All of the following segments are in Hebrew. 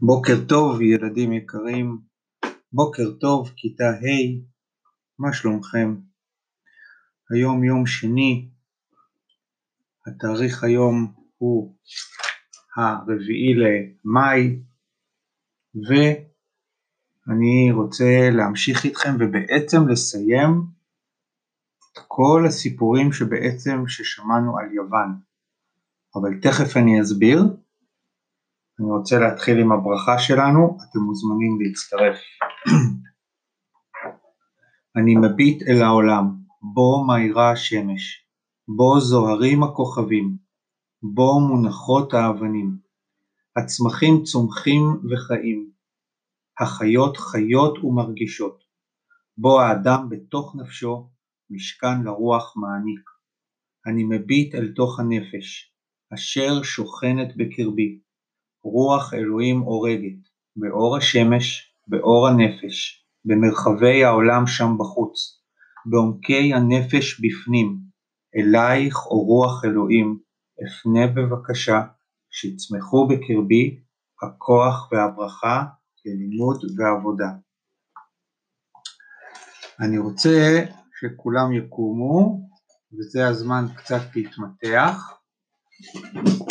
בוקר טוב ילדים יקרים, בוקר טוב כיתה ה', מה שלומכם? היום יום שני, התאריך היום הוא הרביעי למאי ואני רוצה להמשיך איתכם ובעצם לסיים את כל הסיפורים שבעצם ששמענו על יוון, אבל תכף אני אסביר. אני רוצה להתחיל עם הברכה שלנו, אתם מוזמנים להצטרף. אני מביט אל העולם, בו מאירה השמש, בו זוהרים הכוכבים, בו מונחות האבנים. הצמחים צומחים וחיים, החיות חיות ומרגישות, בו האדם בתוך נפשו משכן לרוח מעניק. אני מביט אל תוך הנפש, אשר שוכנת בקרבי, רוח אלוהים אורגת, באור השמש, באור הנפש, במרחבי העולם שם בחוץ, בעומקי הנפש בפנים, אלייך או רוח אלוהים, אפנה בבקשה, שיצמחו בקרבי הכוח והברכה ללימוד ועבודה. אני רוצה שכולם יקומו, וזה הזמן קצת להתמתח.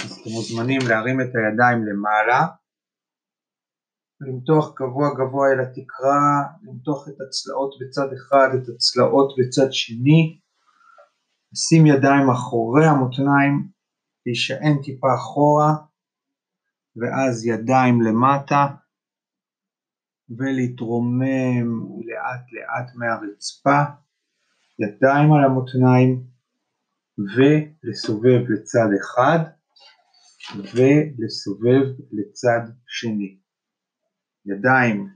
אז אתם מוזמנים להרים את הידיים למעלה, למתוח גבוה גבוה אל התקרה, למתוח את הצלעות בצד אחד, את הצלעות בצד שני, לשים ידיים אחורי המותניים, להישען טיפה אחורה, ואז ידיים למטה, ולהתרומם לאט לאט מהרצפה, ידיים על המותניים, ולסובב לצד אחד ולסובב לצד שני. ידיים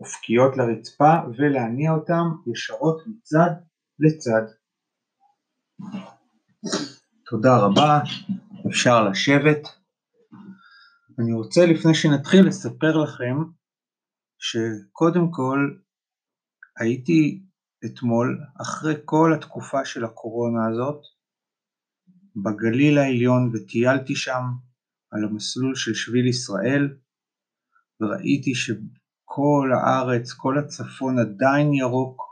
אופקיות לרצפה ולהניע אותם ישרות מצד לצד. תודה רבה, אפשר לשבת. אני רוצה לפני שנתחיל לספר לכם שקודם כל הייתי אתמול, אחרי כל התקופה של הקורונה הזאת, בגליל העליון וטיילתי שם על המסלול של שביל ישראל, וראיתי שכל הארץ, כל הצפון עדיין ירוק,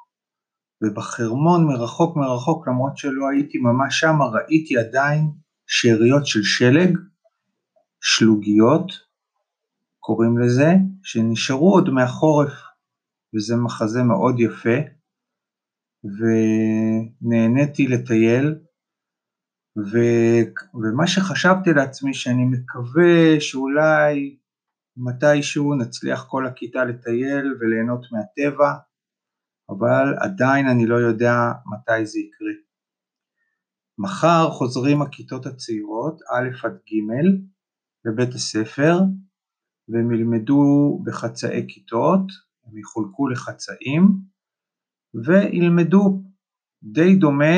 ובחרמון מרחוק מרחוק, למרות שלא הייתי ממש שם, ראיתי עדיין שאריות של שלג, שלוגיות, קוראים לזה, שנשארו עוד מהחורף, וזה מחזה מאוד יפה. ונהניתי לטייל, ו... ומה שחשבתי לעצמי שאני מקווה שאולי מתישהו נצליח כל הכיתה לטייל וליהנות מהטבע, אבל עדיין אני לא יודע מתי זה יקרה. מחר חוזרים הכיתות הצעירות, א' עד ג', לבית הספר, והם ילמדו בחצאי כיתות, הם יחולקו לחצאים, וילמדו די דומה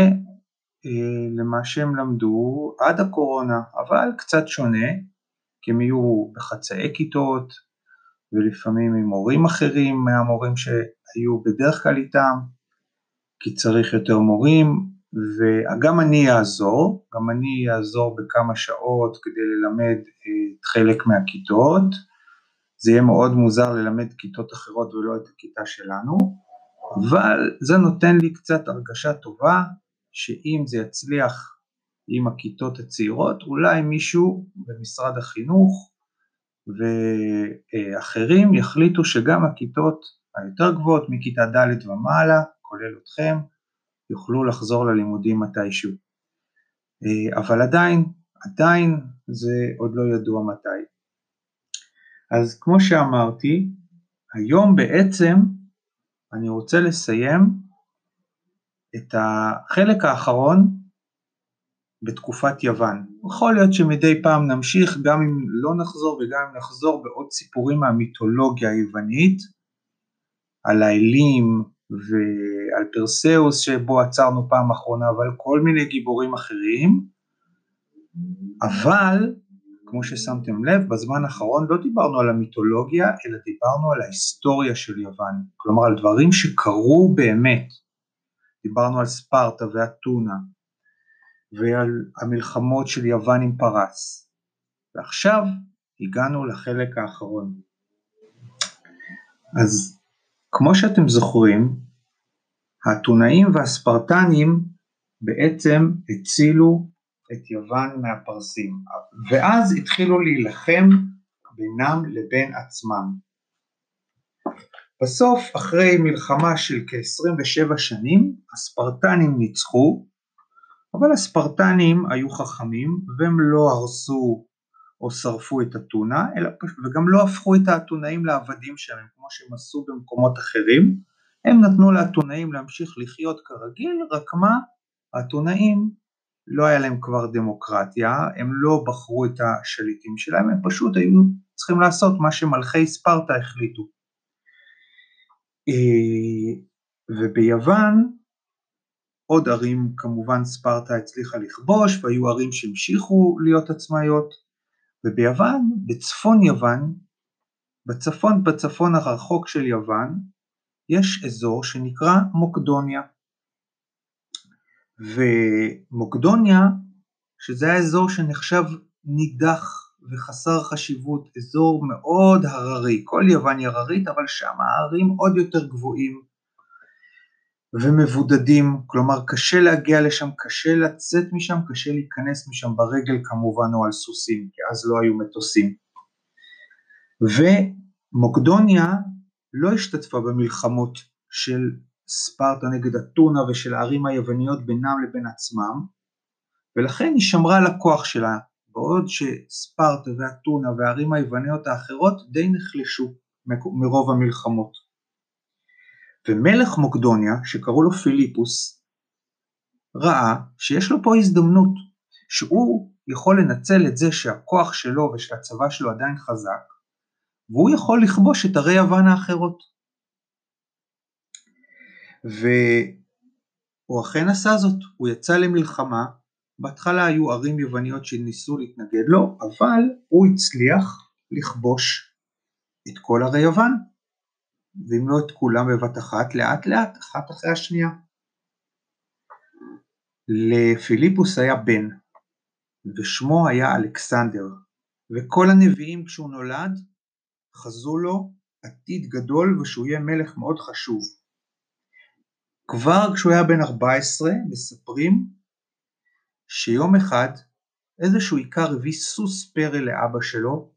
אה, למה שהם למדו עד הקורונה, אבל קצת שונה, כי הם יהיו בחצאי כיתות ולפעמים עם מורים אחרים מהמורים שהיו בדרך כלל איתם, כי צריך יותר מורים, וגם אני אעזור, גם אני אעזור בכמה שעות כדי ללמד את חלק מהכיתות, זה יהיה מאוד מוזר ללמד כיתות אחרות ולא את הכיתה שלנו, אבל זה נותן לי קצת הרגשה טובה שאם זה יצליח עם הכיתות הצעירות, אולי מישהו במשרד החינוך ואחרים יחליטו שגם הכיתות היותר גבוהות מכיתה ד' ומעלה, כולל אתכם, יוכלו לחזור ללימודים מתישהו. אבל עדיין, עדיין זה עוד לא ידוע מתי. אז כמו שאמרתי, היום בעצם אני רוצה לסיים את החלק האחרון בתקופת יוון. יכול להיות שמדי פעם נמשיך, גם אם לא נחזור וגם אם נחזור בעוד סיפורים מהמיתולוגיה היוונית, על האלים ועל פרסאוס שבו עצרנו פעם אחרונה, אבל כל מיני גיבורים אחרים, אבל כמו ששמתם לב, בזמן האחרון לא דיברנו על המיתולוגיה, אלא דיברנו על ההיסטוריה של יוון, כלומר על דברים שקרו באמת. דיברנו על ספרטה ואתונה, ועל המלחמות של יוון עם פרס. ועכשיו הגענו לחלק האחרון. אז כמו שאתם זוכרים, האתונאים והספרטנים בעצם הצילו את יוון מהפרסים, ואז התחילו להילחם בינם לבין עצמם. בסוף, אחרי מלחמה של כ-27 שנים, הספרטנים ניצחו, אבל הספרטנים היו חכמים והם לא הרסו או שרפו את אתונה, וגם לא הפכו את האתונאים לעבדים שלהם, כמו שהם עשו במקומות אחרים, הם נתנו לאתונאים להמשיך לחיות כרגיל, רק מה, האתונאים לא היה להם כבר דמוקרטיה, הם לא בחרו את השליטים שלהם, הם פשוט היו צריכים לעשות מה שמלכי ספרטה החליטו. אה, וביוון עוד ערים כמובן ספרטה הצליחה לכבוש והיו ערים שהמשיכו להיות עצמאיות וביוון, בצפון יוון, בצפון בצפון הרחוק של יוון, יש אזור שנקרא מוקדוניה. ומוקדוניה, שזה האזור שנחשב נידח וחסר חשיבות, אזור מאוד הררי, כל יוון היא הררית, אבל שם הערים עוד יותר גבוהים ומבודדים, כלומר קשה להגיע לשם, קשה לצאת משם, קשה להיכנס משם. ברגל כמובן או על סוסים, כי אז לא היו מטוסים. ומוקדוניה לא השתתפה במלחמות של ספרטה נגד אתונה ושל הערים היווניות בינם לבין עצמם, ולכן היא שמרה על הכוח שלה, בעוד שספרטה ואתונה והערים היווניות האחרות די נחלשו מרוב המלחמות. ומלך מוקדוניה, שקראו לו פיליפוס, ראה שיש לו פה הזדמנות, שהוא יכול לנצל את זה שהכוח שלו ושל הצבא שלו עדיין חזק, והוא יכול לכבוש את ערי יוון האחרות. והוא אכן עשה זאת, הוא יצא למלחמה, בהתחלה היו ערים יווניות שניסו להתנגד לו, אבל הוא הצליח לכבוש את כל ערי יוון, ואם לא את כולם בבת אחת, לאט לאט, אחת אחרי השנייה. לפיליפוס היה בן, ושמו היה אלכסנדר, וכל הנביאים כשהוא נולד חזו לו עתיד גדול ושהוא יהיה מלך מאוד חשוב. כבר כשהוא היה בן 14 מספרים שיום אחד איזשהו איכר הביא סוס פרא לאבא שלו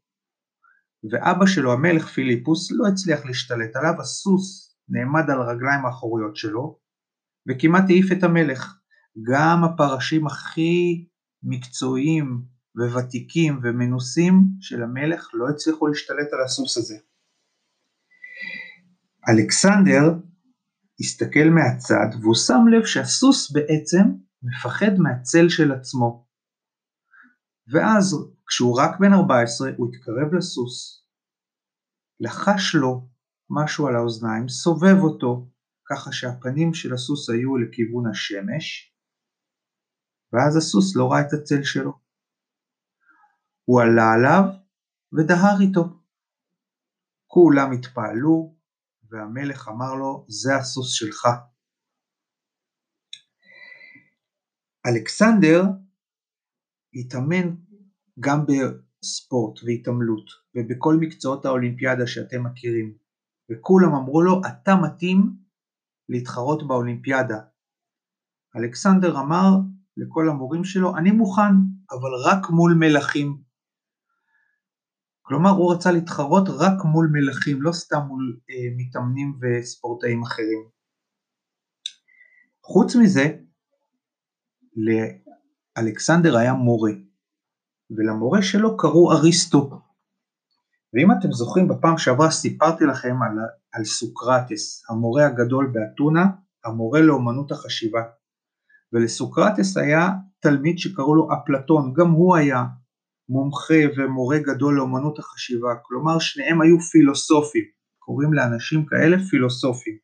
ואבא שלו המלך פיליפוס לא הצליח להשתלט עליו, הסוס נעמד על הרגליים האחוריות שלו וכמעט העיף את המלך. גם הפרשים הכי מקצועיים וותיקים ומנוסים של המלך לא הצליחו להשתלט על הסוס הזה. אלכסנדר הסתכל מהצד והוא שם לב שהסוס בעצם מפחד מהצל של עצמו. ואז כשהוא רק בן 14 הוא התקרב לסוס, לחש לו משהו על האוזניים, סובב אותו ככה שהפנים של הסוס היו לכיוון השמש, ואז הסוס לא ראה את הצל שלו. הוא עלה עליו ודהר איתו. כולם התפעלו, והמלך אמר לו, זה הסוס שלך. אלכסנדר התאמן גם בספורט והתעמלות ובכל מקצועות האולימפיאדה שאתם מכירים, וכולם אמרו לו, אתה מתאים להתחרות באולימפיאדה. אלכסנדר אמר לכל המורים שלו, אני מוכן, אבל רק מול מלכים. כלומר הוא רצה להתחרות רק מול מלכים, לא סתם מול אה, מתאמנים וספורטאים אחרים. חוץ מזה, לאלכסנדר היה מורה, ולמורה שלו קראו אריסטו. ואם אתם זוכרים, בפעם שעברה סיפרתי לכם על, על סוקרטס, המורה הגדול באתונה, המורה לאומנות החשיבה. ולסוקרטס היה תלמיד שקראו לו אפלטון, גם הוא היה מומחה ומורה גדול לאומנות החשיבה, כלומר שניהם היו פילוסופים, קוראים לאנשים כאלה פילוסופים,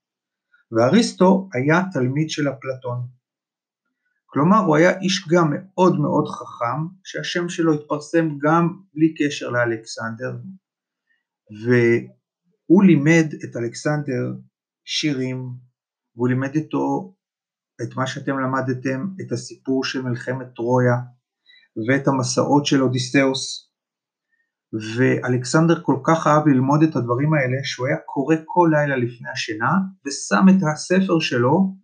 ואריסטו היה תלמיד של אפלטון. כלומר הוא היה איש גם מאוד מאוד חכם, שהשם שלו התפרסם גם בלי קשר לאלכסנדר, והוא לימד את אלכסנדר שירים, והוא לימד איתו את מה שאתם למדתם, את הסיפור של מלחמת טרויה, ואת המסעות של אודיסאוס, ואלכסנדר כל כך אהב ללמוד את הדברים האלה שהוא היה קורא כל לילה לפני השינה ושם את הספר שלו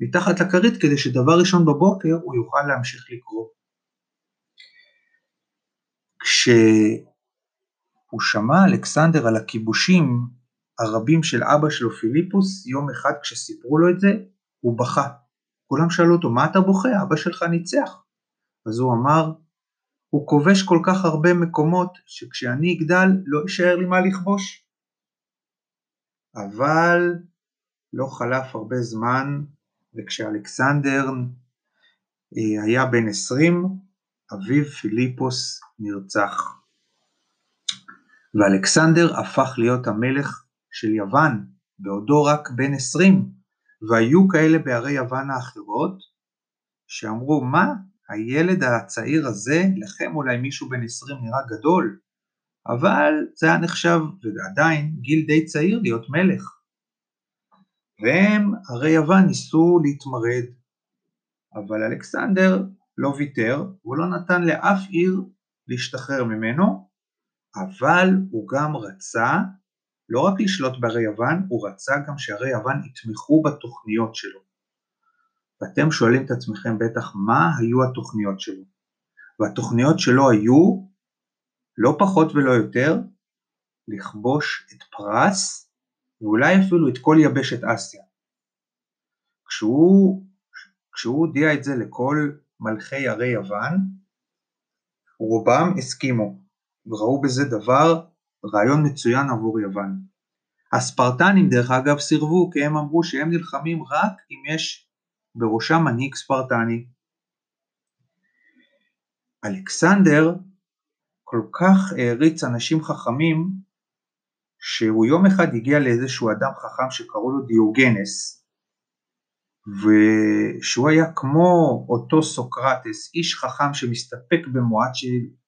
מתחת לכרית כדי שדבר ראשון בבוקר הוא יוכל להמשיך לקרוא. כשהוא שמע אלכסנדר על הכיבושים הרבים של אבא שלו פיליפוס, יום אחד כשסיפרו לו את זה, הוא בכה. כולם שאלו אותו, מה אתה בוכה? אבא שלך ניצח. אז הוא אמר, הוא כובש כל כך הרבה מקומות שכשאני אגדל לא יישאר לי מה לכבוש. אבל לא חלף הרבה זמן וכשאלכסנדר אה, היה בן 20 אביו פיליפוס נרצח ואלכסנדר הפך להיות המלך של יוון בעודו רק בן 20 והיו כאלה בערי יוון האחרות שאמרו מה הילד הצעיר הזה, לכם אולי מישהו בן 20 נראה גדול, אבל זה היה נחשב, ועדיין, גיל די צעיר להיות מלך. והם, הרי יוון, ניסו להתמרד, אבל אלכסנדר לא ויתר, הוא לא נתן לאף עיר להשתחרר ממנו, אבל הוא גם רצה לא רק לשלוט בערי יוון, הוא רצה גם שערי יוון יתמכו בתוכניות שלו. ואתם שואלים את עצמכם בטח מה היו התוכניות שלו. והתוכניות שלו היו, לא פחות ולא יותר, לכבוש את פרס ואולי אפילו את כל יבשת אסיה. כשהוא, כשהוא הודיע את זה לכל מלכי ערי יוון, רובם הסכימו וראו בזה דבר, רעיון מצוין עבור יוון. הספרטנים דרך אגב סירבו כי הם אמרו שהם נלחמים רק אם יש בראשם מנהיג ספרטני. אלכסנדר כל כך העריץ אנשים חכמים שהוא יום אחד הגיע לאיזשהו אדם חכם שקראו לו דיוגנס ושהוא היה כמו אותו סוקרטס, איש חכם שמסתפק במועט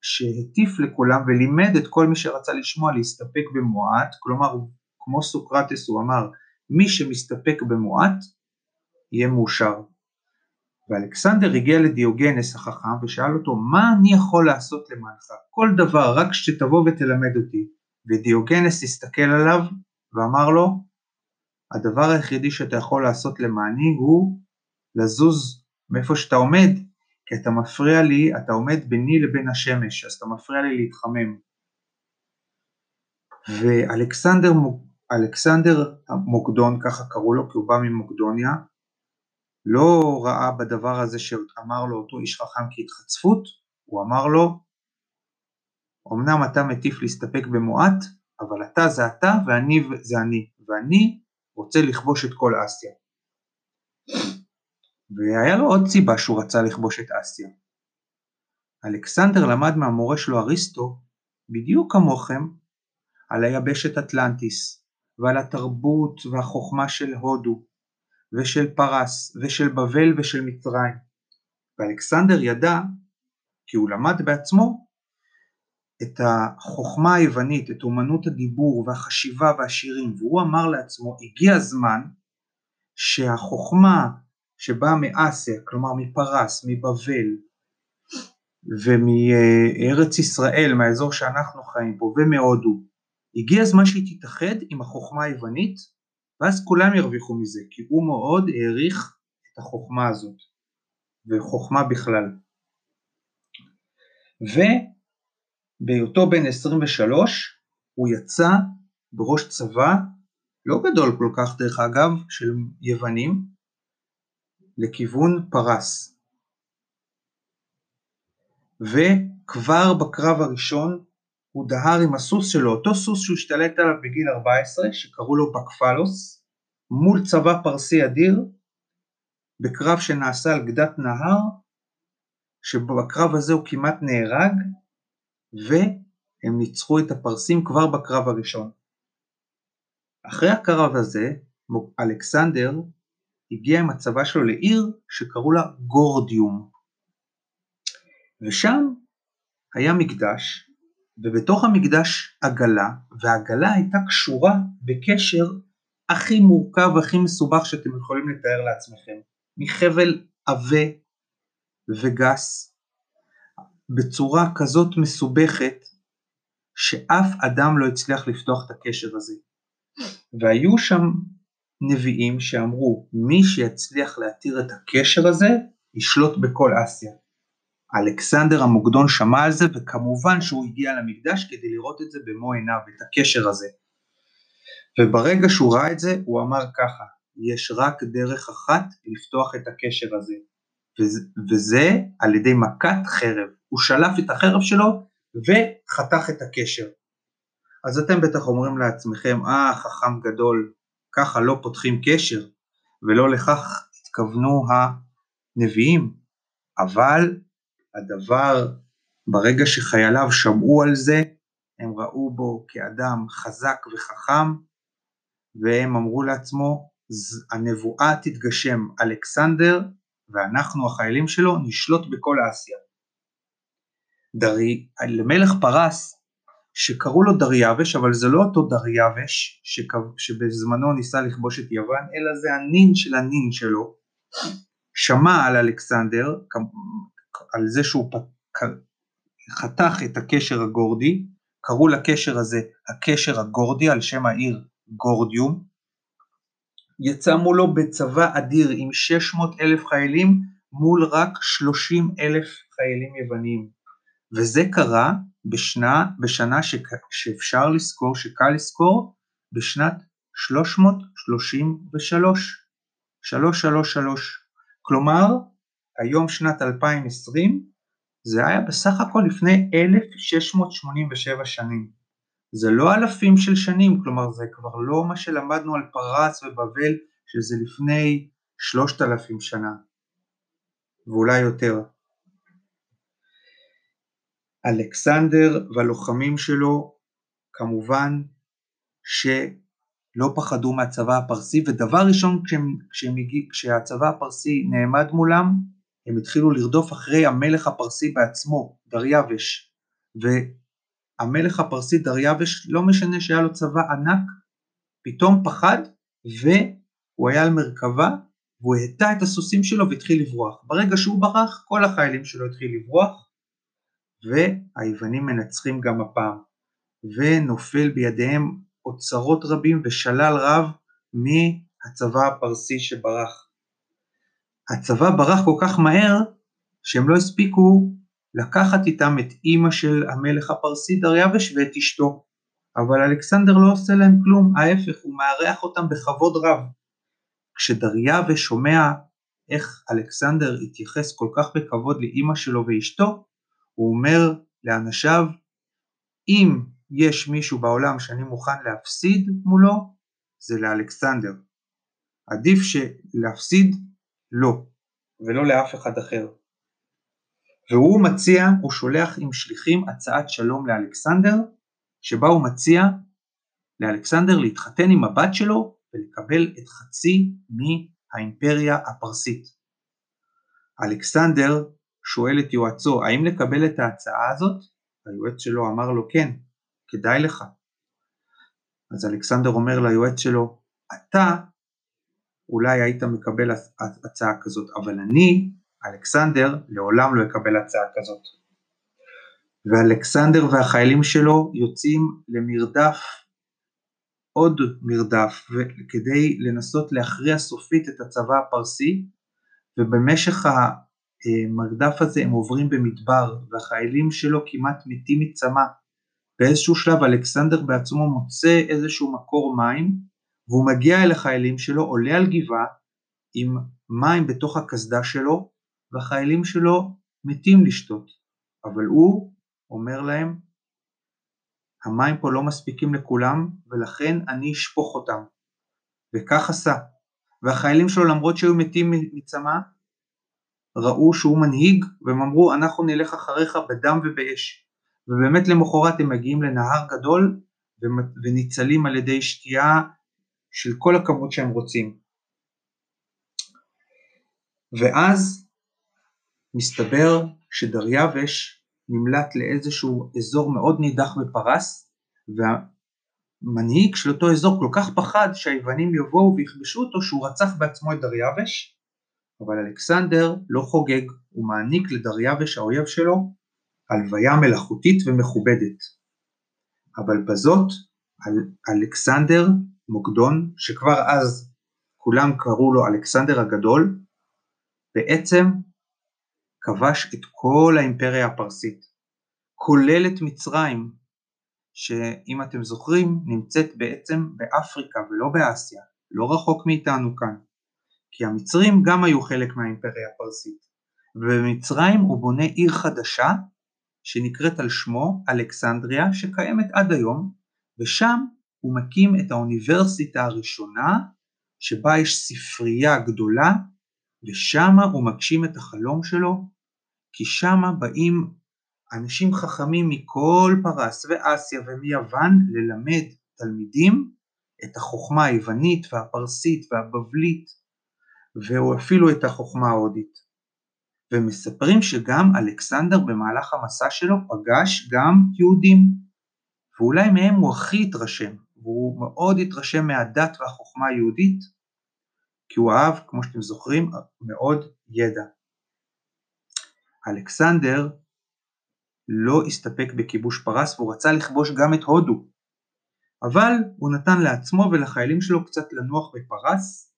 שהטיף לכולם ולימד את כל מי שרצה לשמוע להסתפק במועט, כלומר כמו סוקרטס הוא אמר מי שמסתפק במועט יהיה מאושר. ואלכסנדר הגיע לדיוגנס החכם ושאל אותו מה אני יכול לעשות למענך? כל דבר רק שתבוא ותלמד אותי. ודיוגנס הסתכל עליו ואמר לו הדבר היחידי שאתה יכול לעשות למעני הוא לזוז מאיפה שאתה עומד כי אתה מפריע לי, אתה עומד ביני לבין השמש אז אתה מפריע לי להתחמם. ואלכסנדר אלכסנדר מוקדון, ככה קראו לו כי הוא בא ממוקדוניה, לא ראה בדבר הזה שאמר לו אותו איש חכם כהתחצפות, הוא אמר לו, אמנם אתה מטיף להסתפק במועט, אבל אתה זה אתה ואני זה אני, ואני רוצה לכבוש את כל אסיה. והיה לו עוד סיבה שהוא רצה לכבוש את אסיה. אלכסנדר למד מהמורה שלו אריסטו, בדיוק כמוכם, על היבשת אטלנטיס, ועל התרבות והחוכמה של הודו, ושל פרס ושל בבל ושל מצרים. ואלכסנדר ידע, כי הוא למד בעצמו, את החוכמה היוונית, את אומנות הדיבור והחשיבה והשירים, והוא אמר לעצמו, הגיע הזמן שהחוכמה שבאה מאסיה, כלומר מפרס, מבבל ומארץ ישראל, מהאזור שאנחנו חיים פה, ומהודו, הגיע הזמן שהיא תתאחד עם החוכמה היוונית ואז כולם ירוויחו מזה, כי הוא מאוד העריך את החוכמה הזאת, וחוכמה בכלל. ובהיותו בן 23 הוא יצא בראש צבא, לא גדול כל כך דרך אגב, של יוונים, לכיוון פרס. וכבר בקרב הראשון הוא דהר עם הסוס שלו, אותו סוס שהוא השתלט עליו בגיל 14, שקראו לו בקפלוס, מול צבא פרסי אדיר, בקרב שנעשה על גדת נהר, שבקרב הזה הוא כמעט נהרג, והם ניצחו את הפרסים כבר בקרב הראשון. אחרי הקרב הזה, אלכסנדר הגיע עם הצבא שלו לעיר שקראו לה גורדיום. ושם היה מקדש ובתוך המקדש עגלה, והעגלה הייתה קשורה בקשר הכי מורכב והכי מסובך שאתם יכולים לתאר לעצמכם, מחבל עבה וגס, בצורה כזאת מסובכת, שאף אדם לא הצליח לפתוח את הקשר הזה. והיו שם נביאים שאמרו מי שיצליח להתיר את הקשר הזה ישלוט בכל אסיה. אלכסנדר המוקדון שמע על זה וכמובן שהוא הגיע למקדש כדי לראות את זה במו עיניו, את הקשר הזה. וברגע שהוא ראה את זה הוא אמר ככה, יש רק דרך אחת לפתוח את הקשר הזה, וזה על ידי מכת חרב. הוא שלף את החרב שלו וחתך את הקשר. אז אתם בטח אומרים לעצמכם, אה, חכם גדול, ככה לא פותחים קשר, ולא לכך התכוונו הנביאים, אבל הדבר, ברגע שחייליו שמעו על זה, הם ראו בו כאדם חזק וחכם, והם אמרו לעצמו, הנבואה תתגשם, אלכסנדר ואנחנו החיילים שלו נשלוט בכל אסיה. דרי, למלך פרס שקראו לו דריווש, אבל זה לא אותו דריווש שבזמנו ניסה לכבוש את יוון, אלא זה הנין של הנין שלו, שמע על אלכסנדר, על זה שהוא חתך את הקשר הגורדי, קראו לקשר הזה הקשר הגורדי על שם העיר גורדיום, יצא מולו בצבא אדיר עם 600 אלף חיילים מול רק 30 אלף חיילים יווניים. וזה קרה בשנה, בשנה ש, שאפשר לזכור, שקל לזכור, בשנת 333, 333. כלומר, היום שנת 2020, זה היה בסך הכל לפני 1687 שנים. זה לא אלפים של שנים, כלומר זה כבר לא מה שלמדנו על פרס ובבל, שזה לפני 3,000 שנה, ואולי יותר. אלכסנדר והלוחמים שלו כמובן שלא פחדו מהצבא הפרסי ודבר ראשון כשהם, כשהם כשהצבא הפרסי נעמד מולם הם התחילו לרדוף אחרי המלך הפרסי בעצמו, דריווש, והמלך הפרסי דריווש לא משנה שהיה לו צבא ענק, פתאום פחד והוא היה על מרכבה והוא הטה את הסוסים שלו והתחיל לברוח. ברגע שהוא ברח כל החיילים שלו התחילו לברוח והיוונים מנצחים גם הפעם, ונופל בידיהם אוצרות רבים ושלל רב מהצבא הפרסי שברח. הצבא ברח כל כך מהר שהם לא הספיקו לקחת איתם את אימא של המלך הפרסי דריווש ואת אשתו, אבל אלכסנדר לא עושה להם כלום, ההפך הוא מארח אותם בכבוד רב. כשדריווש שומע איך אלכסנדר התייחס כל כך בכבוד לאימא שלו ואשתו, הוא אומר לאנשיו, אם יש מישהו בעולם שאני מוכן להפסיד מולו, זה לאלכסנדר. עדיף שלהפסיד לא, ולא לאף אחד אחר. והוא מציע, הוא שולח עם שליחים הצעת שלום לאלכסנדר, שבה הוא מציע לאלכסנדר להתחתן עם הבת שלו ולקבל את חצי מהאימפריה הפרסית. אלכסנדר שואל את יועצו האם לקבל את ההצעה הזאת, היועץ שלו אמר לו כן, כדאי לך. אז אלכסנדר אומר ליועץ שלו, אתה אולי היית מקבל הצעה כזאת, אבל אני, אלכסנדר, לעולם לא אקבל הצעה כזאת. ואלכסנדר והחיילים שלו יוצאים למרדף, עוד מרדף, כדי לנסות להכריע סופית את הצבא הפרסי, ובמשך המרדף הזה הם עוברים במדבר, והחיילים שלו כמעט מתים מצמא. באיזשהו שלב אלכסנדר בעצמו מוצא איזשהו מקור מים, והוא מגיע אל החיילים שלו, עולה על גבעה עם מים בתוך הקסדה שלו, והחיילים שלו מתים לשתות. אבל הוא אומר להם, המים פה לא מספיקים לכולם, ולכן אני אשפוך אותם. וכך עשה. והחיילים שלו למרות שהיו מתים מצמא, ראו שהוא מנהיג והם אמרו אנחנו נלך אחריך בדם ובאש ובאמת למחרת הם מגיעים לנהר גדול וניצלים על ידי שתייה של כל הכמות שהם רוצים. ואז מסתבר שדריווש נמלט לאיזשהו אזור מאוד נידח בפרס והמנהיג של אותו אזור כל כך פחד שהיוונים יבואו ויכבשו אותו שהוא רצח בעצמו את דריווש אבל אלכסנדר לא חוגג, הוא מעניק לדריווש האויב שלו הלוויה מלאכותית ומכובדת. אבל בזאת אלכסנדר מוקדון, שכבר אז כולם קראו לו אלכסנדר הגדול, בעצם כבש את כל האימפריה הפרסית, כולל את מצרים, שאם אתם זוכרים נמצאת בעצם באפריקה ולא באסיה, לא רחוק מאיתנו כאן, כי המצרים גם היו חלק מהאימפריה הפרסית, ובמצרים הוא בונה עיר חדשה שנקראת על שמו אלכסנדריה שקיימת עד היום, ושם הוא מקים את האוניברסיטה הראשונה שבה יש ספרייה גדולה ושם הוא מגשים את החלום שלו כי שם באים אנשים חכמים מכל פרס ואסיה ומיוון ללמד תלמידים את החוכמה היוונית והפרסית והבבלית ואפילו את החוכמה ההודית. ומספרים שגם אלכסנדר במהלך המסע שלו פגש גם יהודים, ואולי מהם הוא הכי התרשם, והוא מאוד התרשם מהדת והחוכמה היהודית, כי הוא אהב, כמו שאתם זוכרים, מאוד ידע. אלכסנדר לא הסתפק בכיבוש פרס והוא רצה לכבוש גם את הודו, אבל הוא נתן לעצמו ולחיילים שלו קצת לנוח בפרס,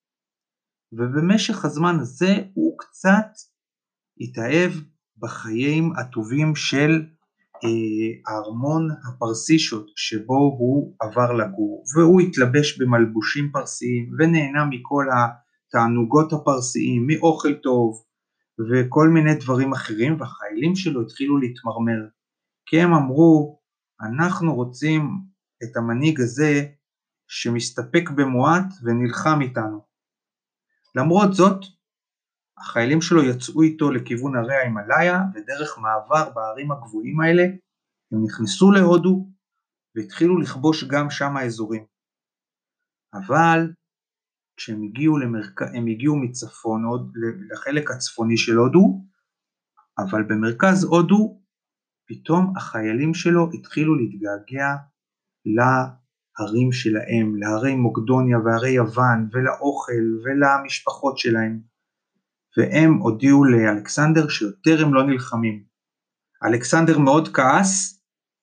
ובמשך הזמן הזה הוא קצת התאהב בחיים הטובים של הארמון הפרסישות שבו הוא עבר לגור, והוא התלבש במלבושים פרסיים ונהנה מכל התענוגות הפרסיים, מאוכל טוב וכל מיני דברים אחרים, והחיילים שלו התחילו להתמרמר, כי הם אמרו, אנחנו רוצים את המנהיג הזה שמסתפק במועט ונלחם איתנו. למרות זאת, החיילים שלו יצאו איתו לכיוון הרי ההימאליה ודרך מעבר בהרים הגבוהים האלה הם נכנסו להודו והתחילו לכבוש גם שם האזורים. אבל כשהם הגיעו, למרכ... הם הגיעו מצפון עוד לחלק הצפוני של הודו, אבל במרכז הודו פתאום החיילים שלו התחילו להתגעגע להרים שלהם, להרי מוקדוניה והרי יוון ולאוכל ולמשפחות שלהם. והם הודיעו לאלכסנדר שיותר הם לא נלחמים. אלכסנדר מאוד כעס,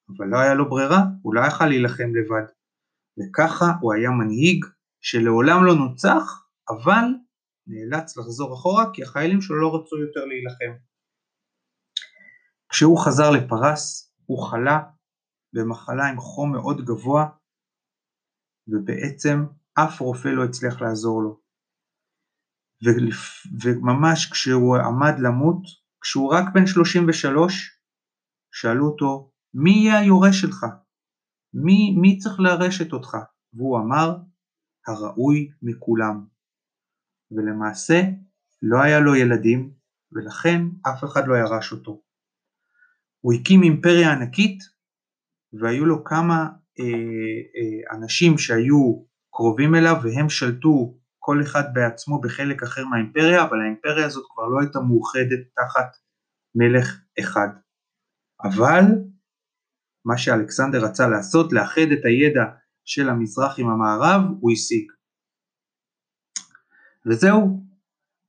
אבל לא היה לו ברירה, הוא לא יכל להילחם לבד. וככה הוא היה מנהיג שלעולם לא נוצח, אבל נאלץ לחזור אחורה כי החיילים שלו לא רצו יותר להילחם. כשהוא חזר לפרס, הוא חלה במחלה עם חום מאוד גבוה, ובעצם אף רופא לא הצליח לעזור לו. וממש כשהוא עמד למות, כשהוא רק בן 33, שאלו אותו, מי יהיה היורש שלך? מי, מי צריך לרשת אותך? והוא אמר, הראוי מכולם. ולמעשה לא היה לו ילדים, ולכן אף אחד לא ירש אותו. הוא הקים אימפריה ענקית, והיו לו כמה אה, אה, אנשים שהיו קרובים אליו, והם שלטו כל אחד בעצמו בחלק אחר מהאימפריה, אבל האימפריה הזאת כבר לא הייתה מאוחדת תחת מלך אחד. אבל מה שאלכסנדר רצה לעשות, לאחד את הידע של המזרח עם המערב, הוא השיג. וזהו,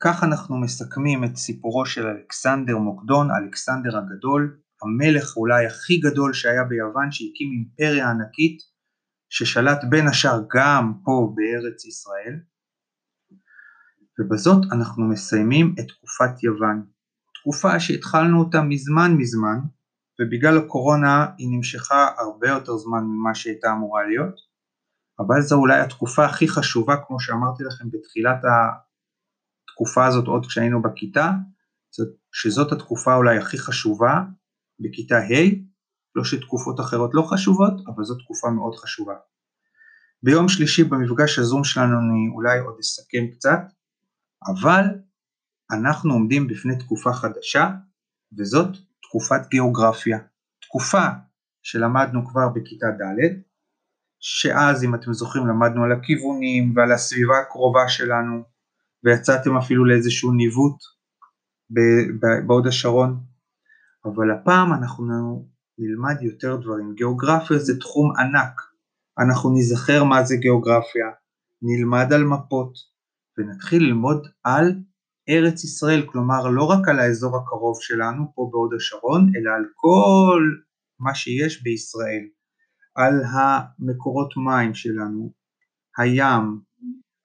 כך אנחנו מסכמים את סיפורו של אלכסנדר מוקדון, אלכסנדר הגדול, המלך אולי הכי גדול שהיה ביוון, שהקים אימפריה ענקית, ששלט בין השאר גם פה בארץ ישראל, ובזאת אנחנו מסיימים את תקופת יוון, תקופה שהתחלנו אותה מזמן מזמן, ובגלל הקורונה היא נמשכה הרבה יותר זמן ממה שהייתה אמורה להיות, אבל זו אולי התקופה הכי חשובה, כמו שאמרתי לכם בתחילת התקופה הזאת עוד כשהיינו בכיתה, שזאת התקופה אולי הכי חשובה בכיתה ה', לא שתקופות אחרות לא חשובות, אבל זו תקופה מאוד חשובה. ביום שלישי במפגש הזום שלנו אני אולי עוד אסכם קצת, אבל אנחנו עומדים בפני תקופה חדשה, וזאת תקופת גיאוגרפיה. תקופה שלמדנו כבר בכיתה ד', שאז אם אתם זוכרים למדנו על הכיוונים ועל הסביבה הקרובה שלנו, ויצאתם אפילו לאיזשהו ניווט בהוד השרון, אבל הפעם אנחנו נלמד יותר דברים. גיאוגרפיה זה תחום ענק, אנחנו נזכר מה זה גיאוגרפיה, נלמד על מפות, ונתחיל ללמוד על ארץ ישראל, כלומר לא רק על האזור הקרוב שלנו פה בהוד השרון, אלא על כל מה שיש בישראל, על המקורות מים שלנו, הים,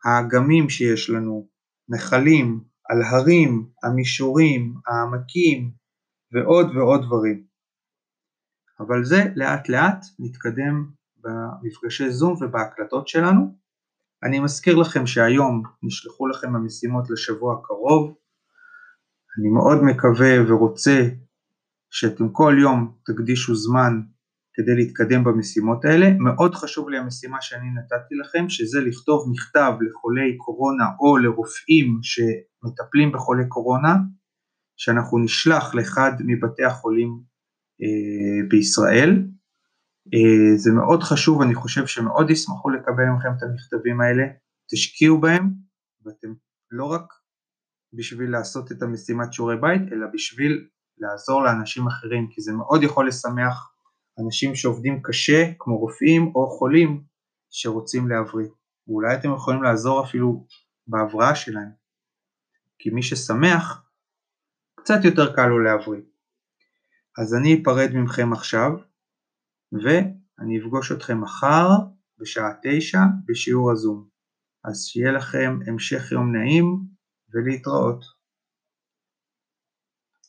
האגמים שיש לנו, נחלים, על הרים, המישורים, העמקים ועוד ועוד דברים. אבל זה לאט לאט נתקדם במפגשי זום ובהקלטות שלנו. אני מזכיר לכם שהיום נשלחו לכם המשימות לשבוע הקרוב. אני מאוד מקווה ורוצה שאתם כל יום תקדישו זמן כדי להתקדם במשימות האלה. מאוד חשוב לי המשימה שאני נתתי לכם, שזה לכתוב מכתב לחולי קורונה או לרופאים שמטפלים בחולי קורונה, שאנחנו נשלח לאחד מבתי החולים אה, בישראל. אה, זה מאוד חשוב, אני חושב שמאוד ישמחו לקבל מכם את המכתבים האלה, תשקיעו בהם, ואתם לא רק בשביל לעשות את המשימת שיעורי בית, אלא בשביל לעזור לאנשים אחרים, כי זה מאוד יכול לשמח אנשים שעובדים קשה, כמו רופאים או חולים שרוצים להבריא. ואולי אתם יכולים לעזור אפילו בהבראה שלהם, כי מי ששמח, קצת יותר קל לו להבריא. אז אני אפרד מכם עכשיו, ואני אפגוש אתכם מחר בשעה תשע בשיעור הזום. אז שיהיה לכם המשך יום נעים ולהתראות.